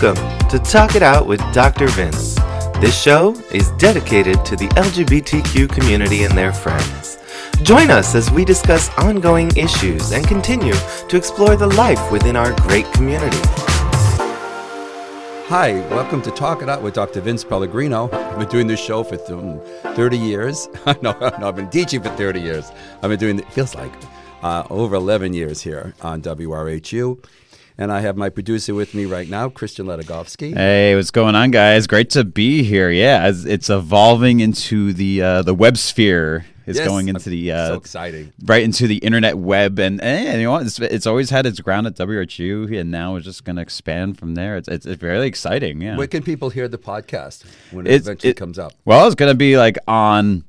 Welcome to Talk It Out with Dr. Vince. This show is dedicated to the LGBTQ community and their friends. Join us as we discuss ongoing issues and continue to explore the life within our great community. Hi, welcome to Talk It Out with Dr. Vince Pellegrino. I've been doing this show for 30 years. no, no, I've been teaching for 30 years. I've been doing it, feels like, uh, over 11 years here on WRHU. And I have my producer with me right now, Christian Ladigoski. Hey, what's going on, guys? Great to be here. Yeah, it's, evolving into the uh, the web sphere. It's Yes, going into the uh, so exciting. right into the internet web, and, and you know what? It's, it's always had its ground at WRHU, and now it's just going to expand from there. It's, it's it's very exciting. Yeah. Where can people hear the podcast when it It's- eventually it- comes up? Well, it's going to be like on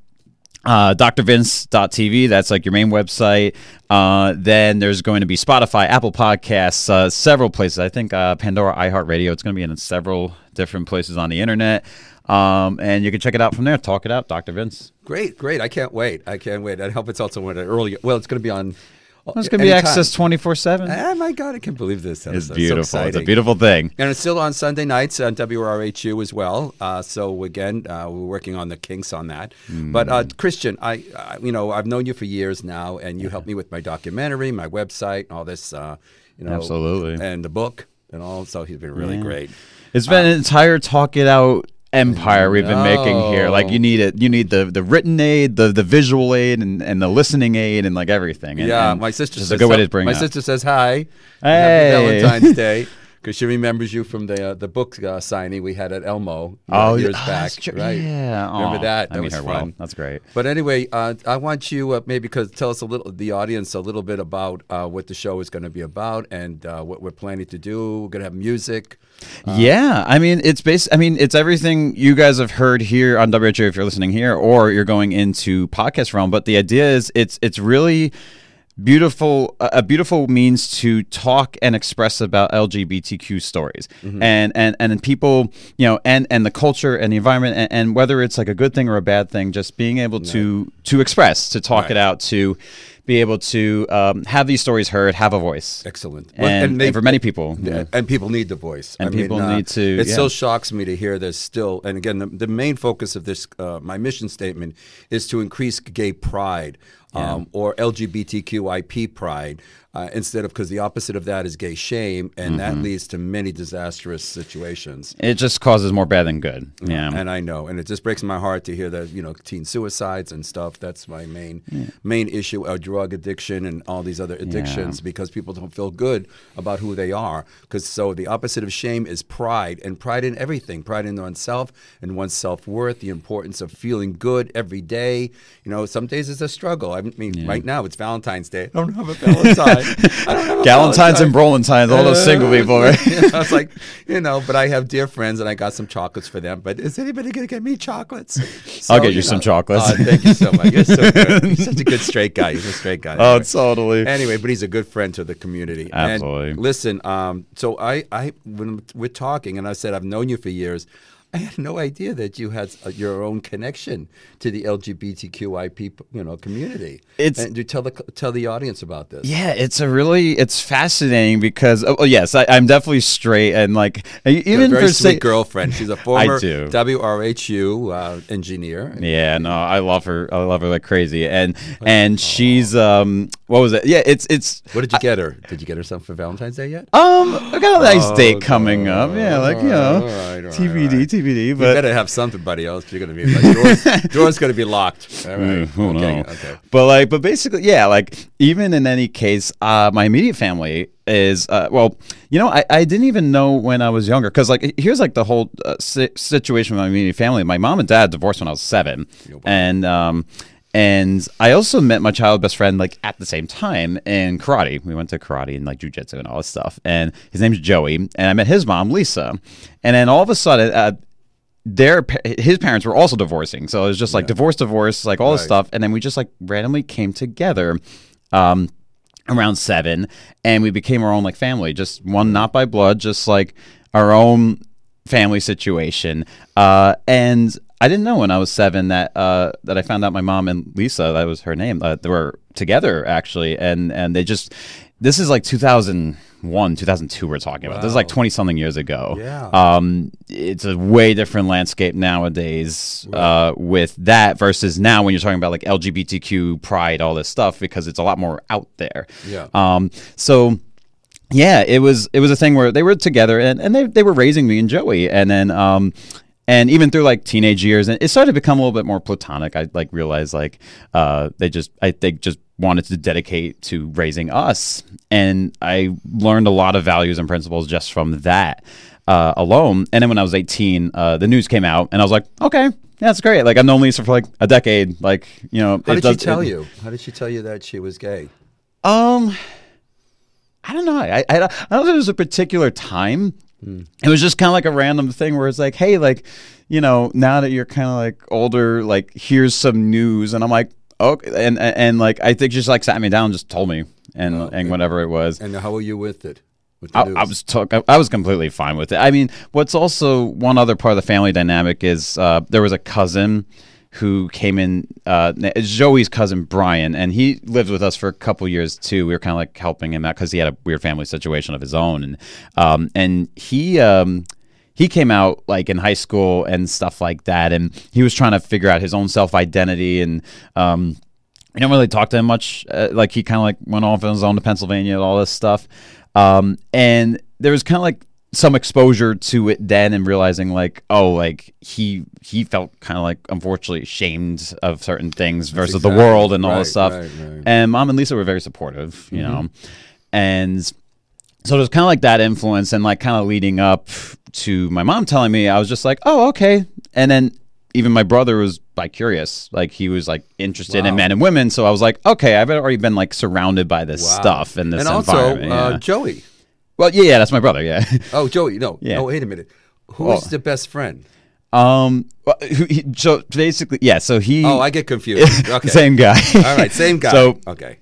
uh, drvince.tv. That's like your main website. Uh, then there's going to be Spotify, Apple Podcasts, uh, several places. I think uh, Pandora, iHeartRadio. It's going to be in several different places on the internet. Um, and you can check it out from there. Talk it out, Dr. Vince. Great, great. I can't wait. I can't wait. I hope it's also earlier. Well, it's going to be on. There's going to be anytime. access 24 7. Oh my God, I can't believe this. That's It's so beautiful. it's a beautiful thing. And it's still on Sunday nights on WRHU as well. Uh, so again, uh, we're working on the kinks on that. But uh, Mm. Christian, I, I, you know, I've known you for years now, and you helped me with my documentary, my website, and all this. Uh, you know, Absolutely. and the book and all. So he's been really great. It's been an entire talk it out empire we've been making here. Like you need it, you need the the written aid, the the visual aid, and, and the listening aid, and like everything. And, yeah, and my sister says a good way to bring My up. sister says hi. Hey. Happy Valentine's Day. Because she remembers you from the uh, the book uh, signing we had at Elmo uh, Oh, years oh, back, that's true. right? Yeah, remember Aw, that? I That meet was her fun. well. That's great. But anyway, uh, I want you uh, maybe because tell us a little, the audience, a little bit about uh, what the show is going to be about and uh, what we're planning to do. We're going to have music. yeah, I mean it's based. I mean it's everything you guys have heard here on WHO if you're listening here, or you're going into podcast realm. But the idea is it's it's really beautiful a beautiful means to talk and express about LGBTQ stories. Mm-hmm. And and and people you know and and the culture and the environment and, and whether it's like a good thing or a bad thing just being able to to express to talk Right. it out to be able to um, have these stories heard have a voice Excellent. and, and for many people Yeah, and people need the voice. And people need to- It yeah. still shocks me to hear this still. And again, the, the main focus of this, uh, my mission statement, is to increase gay pride um, or LGBTQIP pride. Uh, instead of because the opposite of that is gay shame, and that Mm-hmm. leads to many disastrous situations. it just causes more bad than good yeah And I know, and it just breaks my heart to hear that you know teen suicides and stuff. That's my main main issue: uh, drug addiction and all these other addictions, because people don't feel good about who they are. Because so the opposite of shame is pride, and pride in everything, pride in oneself and one's self worth. The importance of feeling good every day. You know, some days it's a struggle. I mean, right now it's Valentine's Day. I don't have a Valentine. I don't have Galentine's and. Brolentines, all those single people, right? I was like, you know, but I have dear friends and I got some chocolates for them. But is anybody going to get me chocolates? So, I'll get you some chocolates. Oh, thank you so much. You're so good. You're such a good straight guy. You're a straight guy. Oh, Anyway. totally. Anyway, but he's a good friend to the community. Absolutely. And listen, um, so I, I, when we're talking, and I said I've known you for years. I had no idea that you had uh, your own connection to the LGBTQIP, you know, community. It's- and do tell the tell the audience about this. Yeah, it's a really it's fascinating because oh, oh, yes, I, I'm definitely straight and like You have a even very for sweet say, girlfriend. She's a former do. WRHU uh, engineer. Yeah, no, I love her. I love her like crazy, and and she's um, what was it? Yeah, it's it's What did you get her? Did you get her something for Valentine's Day yet? um, I got a nice date coming up. Yeah, like you know, all right, all right, TBD, all right. TBD. You better have something, buddy, else you're gonna be like doors, doors gonna be locked. All right. Oh okay, no. okay. But like, but basically, yeah. Like, even in any case, uh, my immediate family is uh, well. You know, I, I didn't even know when I was younger because like here's like the whole uh, si- situation with my immediate family. My mom and dad divorced when I was seven, and um. And I also met my child best friend like at the same time in karate. We went to karate and like jujitsu and all this stuff. And his name's Joey. And I met his mom, Lisa. And then all of a sudden, uh, their his parents were also divorcing, so it was just like divorce, divorce, like all this stuff, and then we just like randomly came together. Um, around seven, and we became our own like family. Just one, not by blood, just like our own family situation. Uh, and I didn't know when I was seven that uh, that I found out my mom and Lisa, that was her name, uh, they were together actually, and and they just this is like 2001, 2002. We're talking about. This is like 20 something years ago. Yeah. Um, it's a way different landscape nowadays uh, with that versus now when you're talking about like LGBTQ pride, all this stuff because it's a lot more out there. Yeah. Um, so yeah, it was it was a thing where they were together and, and they, they were raising me and Joey and then um and even through like teenage years and it started to become a little bit more platonic. I like realized like uh they just I think just wanted to dedicate to raising us and I learned a lot of values and principles just from that uh, alone. And then when I was 18, uh, the news came out and I was like, okay, that's great. Like I've known Lisa for like a decade. Like, you know, How it did does- she tell it- you? How did she tell you that she was gay? um, I don't know. I, I, I don't know if there was a particular time. It was just kind of like a random thing where it's like, hey, like, you know, now that you're kind of like older, like, here's some news, and I'm like, okay, and and, and like, I think she just like sat me down, and just told me, and and whatever it was. And how were you with it? With I. I was I was completely fine with it. I mean, what's also one other part of the family dynamic is uh, there was a cousin who came in. Uh, Joey's cousin Brian, and he lived with us for a couple years too. We were kind of like helping him out because he had a weird family situation of his own, and um, and he. Um, he came out like in high school and stuff like that, and he was trying to figure out his own self identity and um, I didn't really talk to him much. Uh, like he kind of like went off on his own to Pennsylvania and all this stuff. Um, and there was kind of like some exposure to it then, and realizing like, oh, like he he felt kind of like unfortunately ashamed of certain things versus the world and all this stuff. right, right. And mom and Lisa were very supportive, you know, and so it was kind of like that influence and like kind of leading up to my mom telling me i was just like oh okay and then even my brother was like curious like he was like interested in men and women so i was like okay i've already been like surrounded by this Wow. stuff and this and also environment uh, yeah. Joey. Well yeah yeah that's my brother yeah Oh, Joey. No. Yeah. Oh, wait a minute. Who is Well- the best friend? um well, he- so basically yeah so he Oh, I get confused. Okay. same guy All right, same guy. so okay.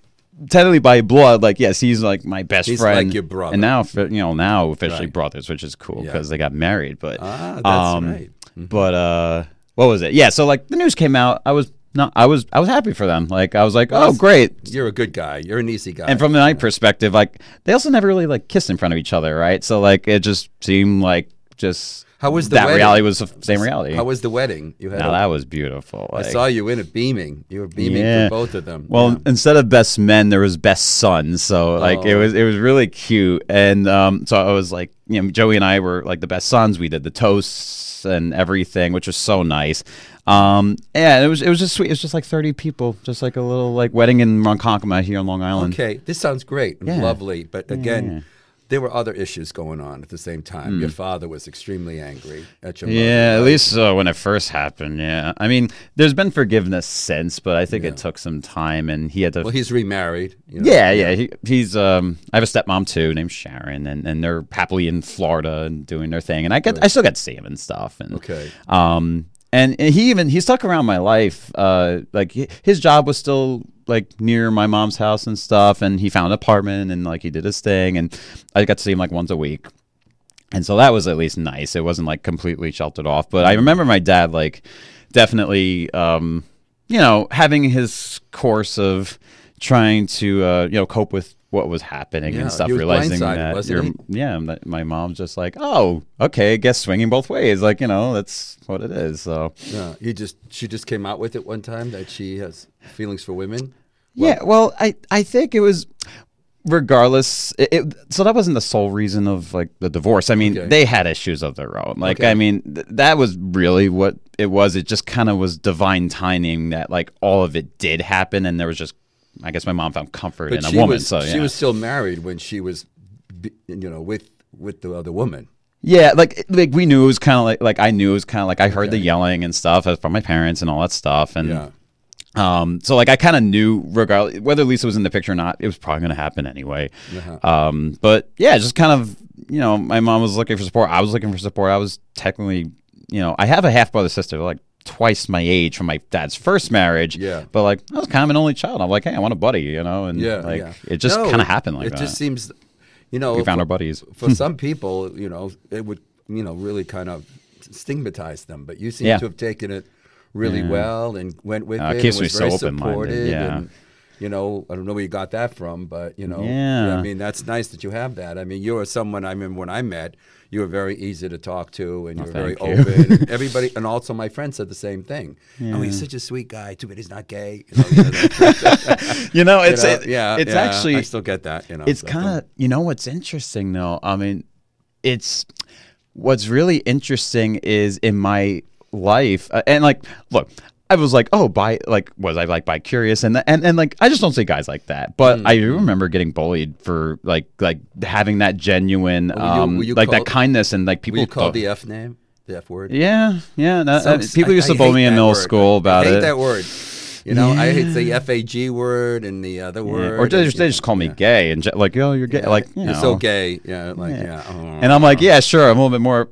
technically by blood, like yes, he's like my best He's friend. like your brother. and now you know now officially Right. brothers, which is cool Yeah. because they got married. But Ah, that's um, right. But uh, what was it? Yeah, so like the news came out, I was not, I was, I was happy for them. Like I was like, oh great. You're a good guy. You're an easy guy. And from the my perspective, like they also never really like kissed in front of each other, right? So like it just seemed like just How was the that wedding? reality was the same reality. How was the wedding? You had. now a- that was beautiful. I saw you in it beaming. You were beaming Yeah. for both of them. Well, Yeah. instead of best men, there was best sons. So like it Oh. was it was really cute, and um, so I was like, you know, Joey and I were like the best sons. We did the toasts and everything, which was so nice. Um, yeah, it was it was just sweet. It was just like thirty people, just like a little like wedding in Ronkonkoma here on Long Island. Okay, this sounds great and Yeah. lovely, but again. There were other issues going on at the same time. Your father was extremely angry at your Hmm. Yeah, at least uh, when it first happened. Yeah, I mean, there's been forgiveness since, but I think it took some time, and he had to Well, he's remarried. You know? Yeah, yeah. He, he's um I have a stepmom too named Sharon and, and they're happily in Florida and doing their thing and I get I still get to see him and stuff and Okay. um and, and he even he stuck around my life uh like hi- his job was still like near my mom's house and stuff and he found an apartment and like he did his thing and I got to see him like once a week and so that was at least nice. It wasn't like completely sheltered off. But I remember my dad like definitely um, you know, having his course of trying to uh, you know, cope with what was happening Yeah, and stuff, realizing that your yeah, that my mom's just like, Oh, okay, I guess swinging both ways. Like, you know, that's what it is. So Yeah, you just she just came out with it one time that she has feelings for women. yeah, well, I I think it was regardless it, it, so that wasn't the sole reason of like the divorce i mean Okay. they had issues of their own like Okay. i mean th- that was really what it was it just kind of was divine timing that like all of it did happen and there was just i guess my mom found comfort But in a woman was so she was still married when she was, you know, with with the other woman. Yeah, like like we knew it was kind of like like I knew it was kind of like I heard the yelling and stuff from my parents and all that stuff, and Yeah. um, so like I kind of knew regardless whether Lisa was in the picture or not, it was probably going to happen anyway. Uh-huh. Um, but yeah, just kind of you know, my mom was looking for support, I was looking for support. I was technically, you know, I have a half brother sister like twice my age from my dad's first marriage. Yeah. but like I was kind of an only child. I'm like, hey, I want a buddy, you know, and Yeah, like yeah. it just No, kind of happened like it that. It just seems, you know, we found for, our buddies. for some people, you know, it would, you know, really kind of stigmatize them. But you seem Yeah. to have taken it really well and went with Uh, it keeps and me was so very open-minded, yeah. and You know, I don't know where you got that from, but you know, Yeah. I mean, that's nice that you have that. I mean, you are someone. I remember when I met, you were very easy to talk to, and you were very Oh, thank you. open. and everybody, and also my friend said the same thing. Oh, he's such a sweet guy. Too bad he's not gay. You know, you know, that- You it's know, it- yeah, it's yeah, actually I still get that. You know, it's so- kind of you know what's interesting though i mean it's what's really interesting is in my life uh, and like look i was like oh by like was i like by curious and and and like i just don't see guys like that but i Mm-hmm. do remember getting bullied for like like having that genuine Were you- um were you like that kindness and like people called the F name? The F word? yeah yeah no, uh, people I- used to I bully me in middle word. school about it. I hate it that word. You know, I hate the FAG word and the other Yeah. word. or they just, they just call me yeah. gay and like oh you're gay Yeah, like you you're know. so gay. Yeah, like Yeah. yeah. oh. And I'm like, yeah, sure. I'm a little bit more,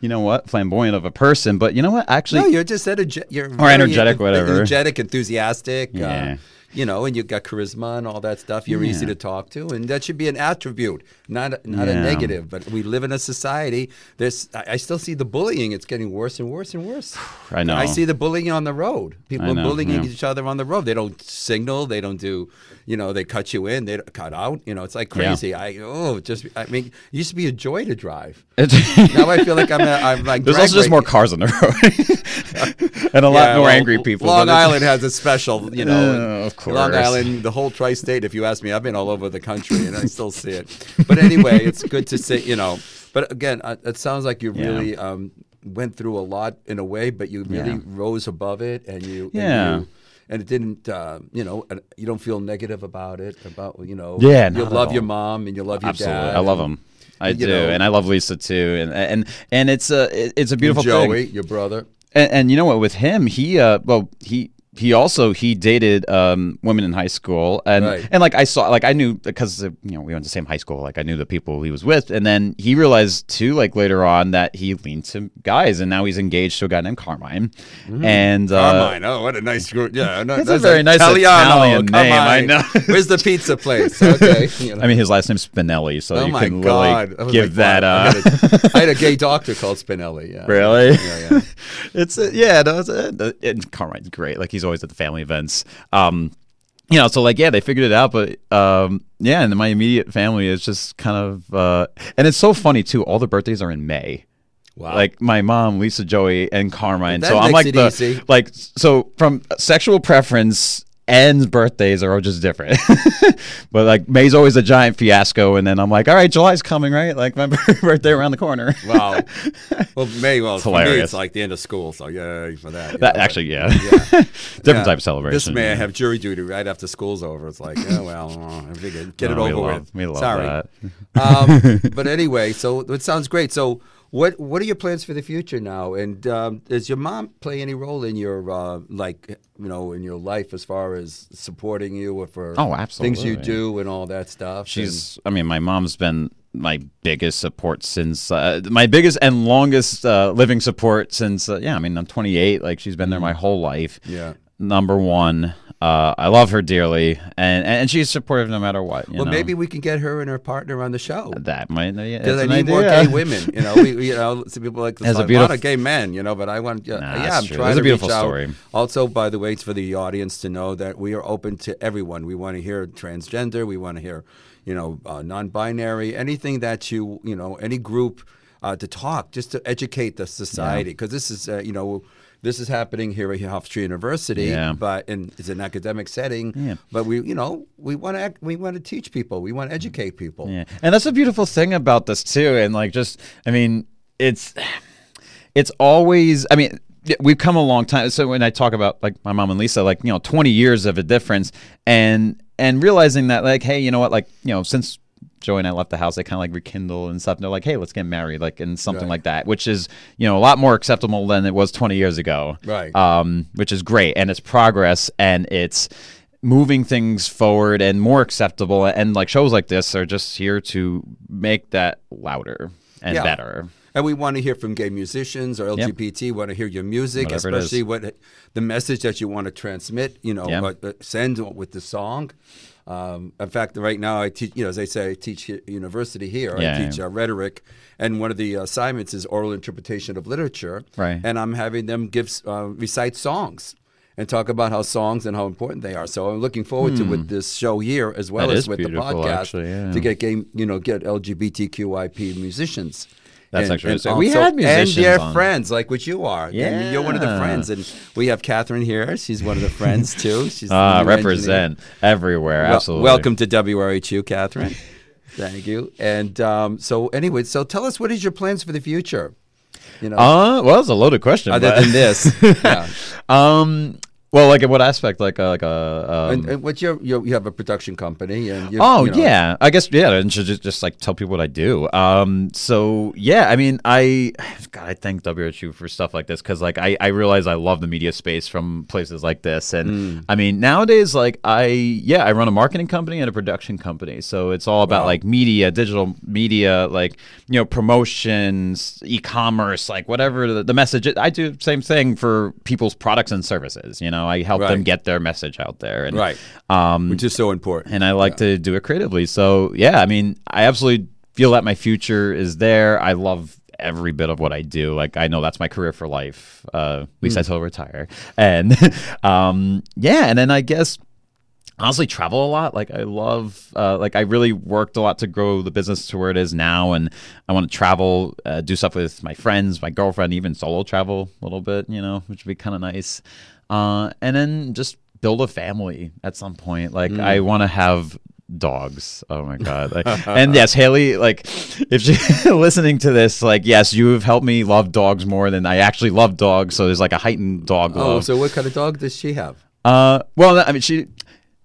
you know what, flamboyant of a person. But you know what, actually, no, you're just energe- you're Or energetic, whatever. Energetic, enthusiastic. Yeah. Uh, you know, and you've got charisma and all that stuff. You're easy to talk to, and that should be an attribute, not a, not a negative. But we live in a society. There's, I I still see the bullying. It's getting worse and worse and worse. I know. I see the bullying on the road. People are bullying yeah. each other on the road. They don't signal. They don't do. You know, they cut you in. They cut out. You know, it's like Yeah. crazy. I oh, just I mean, it used to be a joy to drive. Now I feel like I'm. A, I'm like. there's also just more cars on the road, and a lot more well, angry people. Long Island has a special, you know. Uh, of Long. Island, the whole tri-state. If you ask me, I've been all over the country, and I still see it. But anyway, it's good to see, you know. But again, uh, it sounds like you Yeah. really um, went through a lot in a way, but you really Yeah. rose above it, and you, Yeah. and, you, and it didn't, uh, you know, you don't feel negative about it. About you know, Yeah, you love your mom and you love your Absolutely, dad. I love them. I do, know- and I love Lisa too, and and and it's a it's a beautiful and Joey, thing. your brother. And, and you know what? With him, he uh, well, he he also he dated um, women in high school, and Right. and like I saw, like I knew because uh, you know we went to the same high school, like I knew the people he was with, and then he realized too, like later on, that he leaned to guys, and now he's engaged to a guy named Carmine, and uh, Carmine. Oh, what a nice group. Yeah, no, It's a that's very nice Italian Come name, I know. Where's the pizza place? Okay. you know. I mean his last name's Spinelli, so oh you can God. Really give like, that. wow, Uh, I, had had a gay doctor called Spinelli. Yeah. Really? Yeah, yeah. it's uh, yeah, no, it's, uh, and Carmine's great. Like he's always at the family events. Um, you know, so like yeah, they figured it out, but um, yeah, and my immediate family is just kind of, uh, and it's so funny too. All the birthdays are in May. Wow. Like my mom, Lisa, Joey, and Carmine. That so I'm like the easy. like so from sexual preference and birthdays are all just different. but like May's always a giant fiasco, and then I'm like, all right, July's coming, right? Like my birthday around the corner. Wow. Well, May, well, for me, it's like the end of school. So, yeah, for that. That know, actually, yeah, but- yeah. different Yeah. type of celebration. This May, I have jury duty right after school's over. It's like, oh, well, I figured, get it No, we over love- with. we love Sorry. that. um, but anyway, so it sounds great. So, what what are your plans for the future now? And um, does your mom play any role in your uh, like you know in your life as far as supporting you or for Oh, absolutely things you do and all that stuff? She's, I mean, my mom's been my biggest support since uh, my biggest and longest uh, living support since. Uh, yeah, I mean, I'm 28. Like she's been there my whole life. Yeah. Number one, uh, I love her dearly, and and she's supportive no matter what. You well, know? maybe we can get her and her partner on the show. that might. Yeah, Because I need more gay women, you know. We, you know, some people like There's a a lot of gay men, you know. But I want, yeah, Nah, yeah I'm true. trying There's to a beautiful reach out. story. Also, by the way, it's for the audience to know that we are open to everyone. We want to hear transgender. We want to hear, you know, uh, non-binary, anything that you, you know, any group uh, to talk, just to educate the society. Because this is, uh, you know. This is happening here at Hofstra University, Yeah. but and it's an academic setting. Yeah. But we, you know, we want to we want to teach people. We want to educate people. Yeah, and that's a beautiful thing about this too. And like, just I mean, it's it's always. I mean, we've come a long time. So when I talk about like my mom and Lisa, like you know, twenty years of a difference, and and realizing that like, hey, you know what, like you know, since. Joey and I left the house. They kind of like rekindle and stuff. And they're like, "Hey, let's get married," like and something Right. like that, which is you know a lot more acceptable than it was 20 years ago. Right. Um, which is great, and it's progress, and it's moving things forward and more acceptable. And like shows like this are just here to make that louder and Yeah. better. And we want to hear from gay musicians or LGBT. Want to hear your music, Whatever especially what the message that you want to transmit. You know, Yeah. what, uh, send with the song. Um, in fact, right now I teach. You know, as I say, I teach university here. Yeah, I teach yeah. uh, rhetoric, and one of the assignments is oral interpretation of literature. Right. And I'm having them give uh, recite songs. and talk about how songs and how important they are. So I'm looking forward to with this show here as well Hmm. That as with the podcast actually, yeah. to get game, you know, get LGBTQIP musicians. That's And- actually and we also- had musicians and their on. friends like what you are. And you're one of the friends, and we have Catherine here. She's one of the friends too. She's Ah, new engineer. represent everywhere. Well- absolutely. welcome to WRHU, Catherine. Thank you. And um, so, anyway, so tell us what is your plans for the future? You know, Uh, well, it's a loaded question. other but- than this, yeah. um, well, like in what aspect? Like a, like a. Um, and, and what's your, your you have a production company and you, Oh you know, yeah, I guess yeah. And should just, just like tell people what I do. Um, so yeah, I mean, I God, I thank WHU for stuff like this because like I I realize I love the media space from places like this, and Mm. I mean nowadays like I yeah I run a marketing company and a production company, so it's all about Wow. like media, digital media, like you know promotions, e-commerce, like whatever the, the message. I do the same thing for people's products and services. You know, I help them get their message out there, and right, um, which is so important. and I like to do it creatively. So yeah, I mean, I absolutely feel that my future is there. I love every bit of what I do. Like I know that's my career for life, uh, at least until I retire. And um, yeah, and then I guess honestly travel a lot like i love uh, like i really worked a lot to grow the business to where it is now and i want to travel uh, do stuff with my friends my girlfriend even solo travel a little bit you know which would be kind of nice uh, and then just build a family at some point. Like i want to have dogs. Oh my god. Like, and yes haley like if she's listening to this like yes you have helped me love dogs more than i actually love dogs. So there's like a heightened dog oh, love. so what kind of dog does she have? uh, well, I mean, she,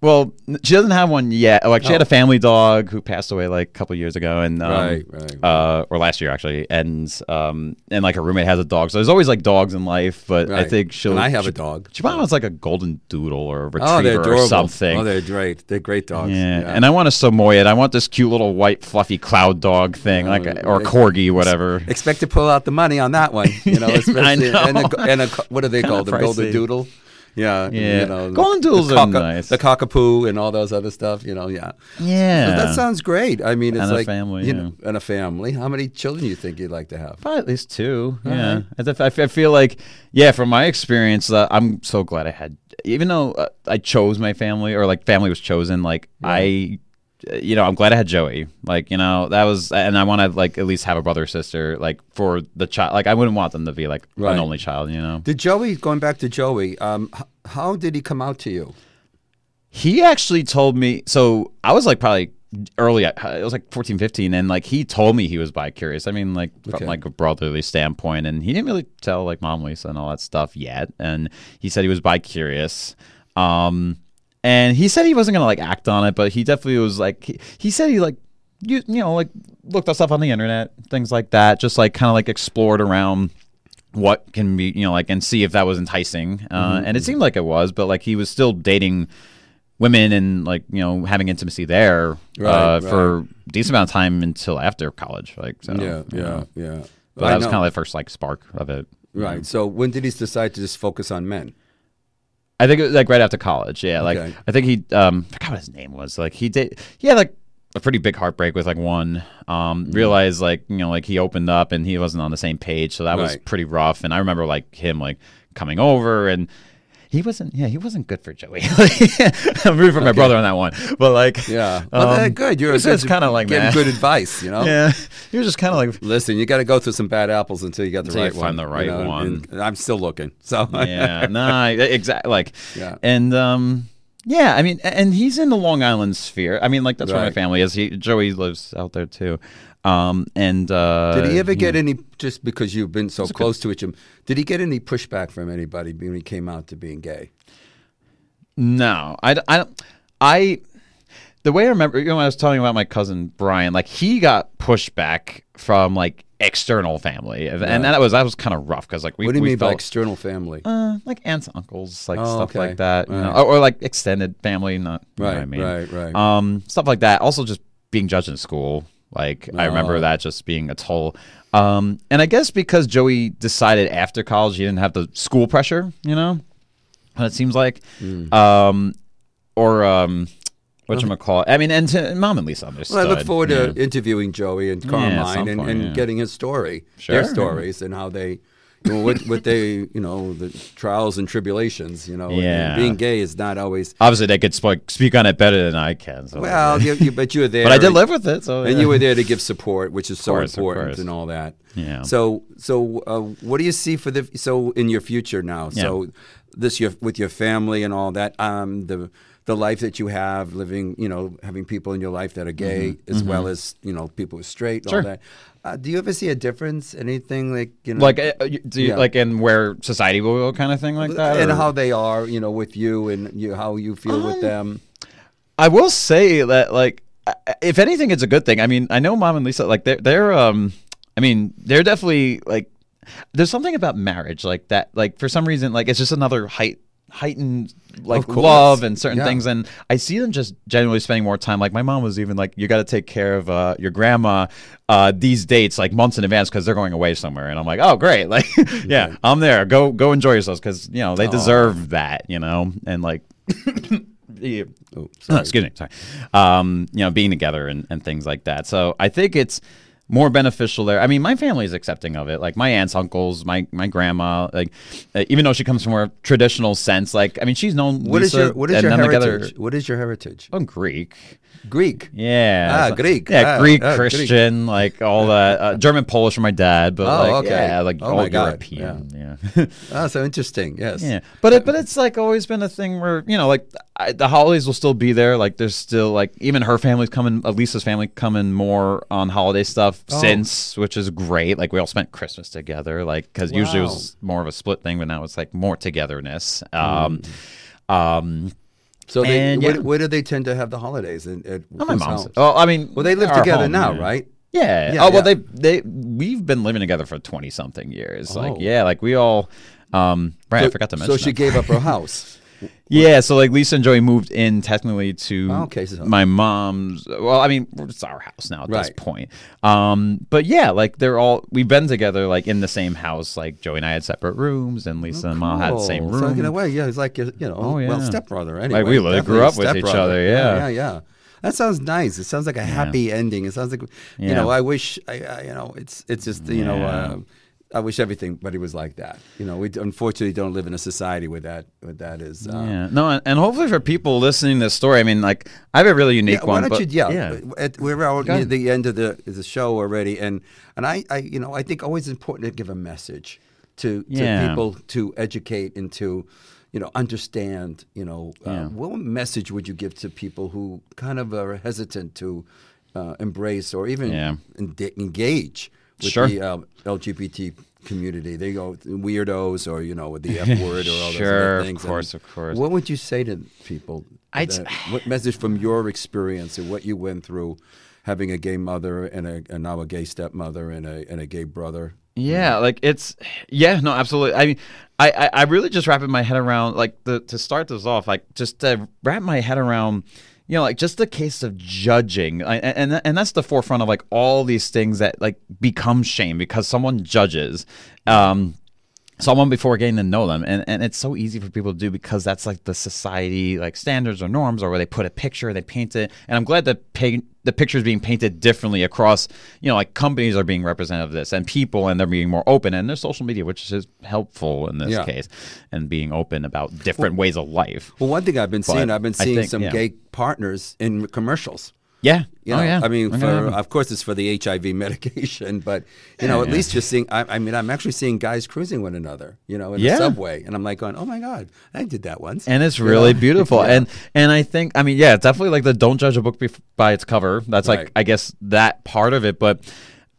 well, she doesn't have one yet. Like, she had a family dog who passed away like a couple years ago, and um, Right, right. uh, or last year actually, and um, and like her roommate has a dog, so there's always like dogs in life. But I Right. think she'll. And I have she, a dog. She probably wants like a golden doodle or a retriever Oh, they're adorable. or something. Oh, they're great. They're great dogs. yeah. and I want a Samoyed. I want this cute little white fluffy cloud dog thing, like a, or a corgi, whatever. expect to pull out the money on that one. You know, especially know. and a, and a what do they call them? Golden pricey. doodle. Yeah, Yeah. You know, Golden the doodles are nice. The cockapoo and all those other stuff. You know, yeah. Yeah, But that sounds great. I mean, it's And a like family, you yeah. know, and a family. How many children do you think you'd like to have? Probably at least two. All yeah, right. I, I feel like, yeah, from my experience, uh, I'm so glad I had. Even though uh, I chose my family, or like family was chosen, like I, uh, you know, I'm glad I had Joey. Like you know, that was, and I want to like at least have a brother or sister, like for the child. Like I wouldn't want them to be like Right. an only child. You know, Did Joey going back to Joey? Um, h- how did he come out to you? he actually told me. So I was like probably early. It was like 14, 15, and like he told me he was bi curious. I mean, like Okay. from like a brotherly standpoint, and he didn't really tell like mom Lisa and all that stuff yet. And he said he was bi curious. Um, and he said he wasn't gonna like act on it, but he definitely was like he, he said he like you you know like looked us up stuff on the internet, things like that, just like kind of like explored around what can be you know like and see if that was enticing uh, Mm-hmm. and it seemed like it was but like he was still dating women and like you know having intimacy there Right, uh, for a decent amount of time until after college like so yeah, yeah, know. yeah. but I that was kind of the first like spark of it right. So when did he decide to just focus on men? I think it was like right after college. Yeah, like Okay. I think he um I forgot what his name was. Like he did he had like a pretty big heartbreak with like one. Um Mm. realized like, you know, like he opened up and he wasn't on the same page. So that was pretty rough. And I remember like him like coming over and he wasn't yeah, he wasn't good for Joey. I'm rooting for my brother on that one. But like Yeah. Well, um, good. You're he was good- just kind of like that. good advice. You know. Yeah. He was just kind of like Listen, you got to go through some bad apples until you got the you right one. find the right know, one. And I'm still looking. So yeah, nah, exactly. Like, Yeah. and um, yeah. I mean, and he's in the Long Island sphere. I mean, like that's where my family is. He Joey lives out there too. Um, and uh, Did he ever get any, just because you've been so close to each other, did he get any pushback from anybody when he came out to being gay? No, I, I. I the way I remember, you know, when I was telling you about my cousin Brian, like he got pushback from like external family, and and that was that was kind of rough because like we What do you we mean by felt, external family? uh, like aunts, uncles, like Oh, stuff okay. like that, you know, or, or like extended family, not you know what Right, I mean, right, right. um, stuff like that. Also, just being judged in school, like I remember Oh. that just being a toll. Um, and I guess because Joey decided after college he didn't have the school pressure, you know, it seems like, Hmm. um, or um, what you call it. I mean, and to, mom and Lisa understood. Well, I look forward yeah. to interviewing Joey and Carmine some and, point, and yeah. getting his story, Sure. their stories, and how they, well, what, what they, you know, the trials and tribulations, you know, Yeah. being gay is not always. Obviously, they could sp- speak on it better than I can. So Well, you, you, but you were there. but I did live with it, so and you were there to give support, which is so course, important and all that. Yeah. So, so uh, what do you see for the so in your future now? Yeah. So, this your with your family and all that. Um, the the life that you have, living, you know, having people in your life that are gay, as well as you know people who are straight, and all Mm-hmm. That. Uh, do you ever see a difference? Anything like you know, like uh, do you, Yeah. like in where society will go kind of thing like that and or- how they are, you know, with you and you, how you feel Um, with them. I will say that like if anything it's a good thing. I mean, I know mom and Lisa like they're they're um I mean, they're definitely like there's something about marriage like that like for some reason like it's just another height heightened like love and certain Yeah. things and I see them just generally spending more time like my mom was even like you got to take care of uh, your grandma uh, these dates like months in advance because they're going away somewhere and I'm like oh great like yeah I'm there go go enjoy yourselves because you know they deserve that you know and like yeah. Oh, Oh, excuse me, sorry. Um, you know, being together and, and things like that. So I think it's more beneficial there. I mean, my family is accepting of it. Like my aunts, uncles, my my grandma. Like, uh, even though she comes from a traditional sense, like I mean, she's known. What is Lisa your what is your heritage? together- What is your heritage? I'm Greek. Greek. Yeah. Ah, Greek. Yeah, Ah, Greek, ah, Greek. Christian, like all that. Uh, German, Polish for my dad, but Oh, like okay. yeah, like Oh all. European. Yeah. Oh, so interesting. Yes. Yeah, but it, but it's like always been a thing where you know, like I, the holidays will still be there. Like there's still like even her family's coming, Elisa's family coming more on holiday stuff Oh. since, which is great. Like we all spent Christmas together, like because usually it was more of a split thing, but now it's like more togetherness. Um, Mm. um, So they, And, where, yeah. where do they tend to have the holidays? In, at oh, my mom's. house? Oh, I mean, Well, they live together home, now, yeah. right? Yeah. Yeah, oh well, they they we've been living together for twenty something years. Oh. Like yeah, like we all. Um, right, I forgot to mention. So she that. gave up her house. Yeah, so like Lisa and Joey moved in technically to Oh, okay, so- my mom's. Well, I mean, it's our house now at this Right. point. Um, but yeah, like they're all we've been together like in the same house. Like Joey and I had separate rooms, and Lisa and mom had the same room. So in a way, yeah, it's like you know, Oh, well, yeah. stepbrother. Anyway, Like we really grew up with each stepbrother. other, yeah. yeah, yeah. That sounds nice. It sounds like a happy ending. It sounds like, you Yeah. know, I wish, I, I, you know, it's it's just, you know, Yeah. uh, I wish everybody was like that. You know, we unfortunately don't live in a society where that where that is. Uh, yeah, no, and, hopefully for people listening to this story, I mean, like I have a really unique Yeah, why one. don't but, you? Yeah, yeah. At, we're out near the end of the the show already, and and I, I you know I think always important to give a message to, to Yeah. people to educate and to you know understand. You know, uh, what message would you give to people who kind of are hesitant to uh, embrace or even engage with Sure. the uh, LGBT community? They go weirdos or you know with the F word or all those Sure, other of things. course, And of course. What would you say to people? I'd that- what message from your experience and what you went through having a gay mother and, a, and now a gay stepmother and a, and a gay brother? Yeah, like it's yeah, no, absolutely. I mean, I, I I really just wrapping my head around like the to start this off, like just to wrap my head around, you know, like just the case of judging, I, and and that's the forefront of like all these things that like become shame because someone judges. Um, someone before getting to know them and, and it's so easy for people to do because that's like the society like standards or norms or where they put a picture they paint it and i'm glad that paint the picture is being painted differently across you know like companies are being represented of this and people and they're being more open and there's social media which is helpful in this Yeah. case and being open about different ways of life Well, one thing I've been seeing, I've been seeing think- some yeah. gay partners in commercials. Yeah You oh yeah I mean, for of course it's for the HIV medication, but you know, at Yeah. least just seeing. I, I mean, I'm actually seeing guys cruising one another, you know, in Yeah. a subway, and I'm like going, "Oh my god, I did that once." and it's You really know? beautiful and and i think i mean yeah definitely like the don't judge a book bef- by its cover that's like Right. i guess that part of it but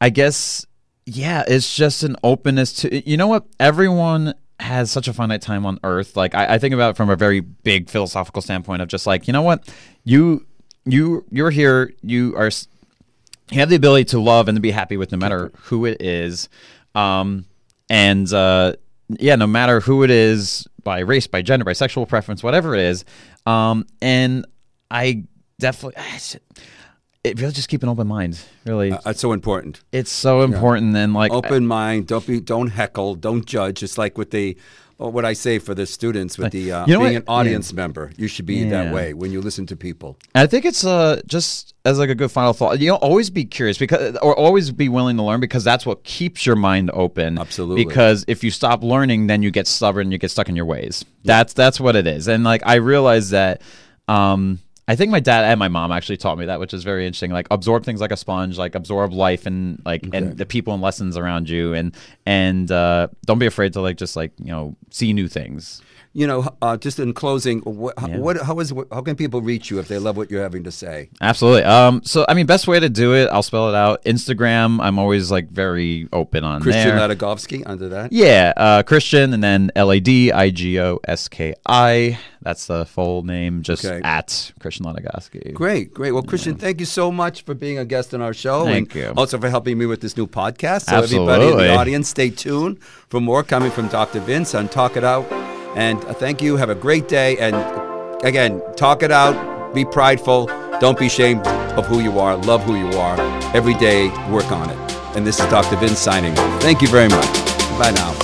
i guess yeah it's just an openness to you know what everyone has such a finite time on earth like I, I think about it from a very big philosophical standpoint of just like you know what you you you're here you are you have the ability to love and to be happy with no matter who it is um and uh yeah no matter who it is by race by gender by sexual preference whatever it is um and i definitely it really just keep an open mind. Really, Uh, That's so important. it's so important. And like, Open mind. Don't be. Don't heckle. Don't judge. It's like with the. What I say for the students with the uh, You know being what? an audience member, you should be Yeah. that way when you listen to people. I think it's uh just as like a good final thought. You know, always be curious because, or always be willing to learn because that's what keeps your mind open. Absolutely. Because if you stop learning, then you get stubborn, you get stuck in your ways. That's that's what it is. And like I realize that. Um, I think my dad and my mom actually taught me that, which is very interesting. Like absorb things like a sponge, like absorb life and like and the people and lessons around you, and and uh, don't be afraid to like just like you know see new things. You know, uh, just in closing, what, what, how is how can people reach you if they love what you're having to say? Absolutely. Um. So I mean, best way to do it, I'll spell it out. Instagram. I'm always like very open on Christian there. Ladigoski under that. Yeah, uh, Christian, and then L A D I G O S K I. That's the full name, just Okay. at Christian Ladigoski. Great, great. Well, Christian, thank you so much for being a guest on our show, Thank and you. also for helping me with this new podcast. So everybody in the audience, stay tuned for more coming from Dr. Vince on Talk It Out. And thank you. Have a great day. And again, talk it out. Be prideful. Don't be ashamed of who you are. Love who you are. Every day, work on it. And this is Dr. Vince signing. Thank you very much. Bye now.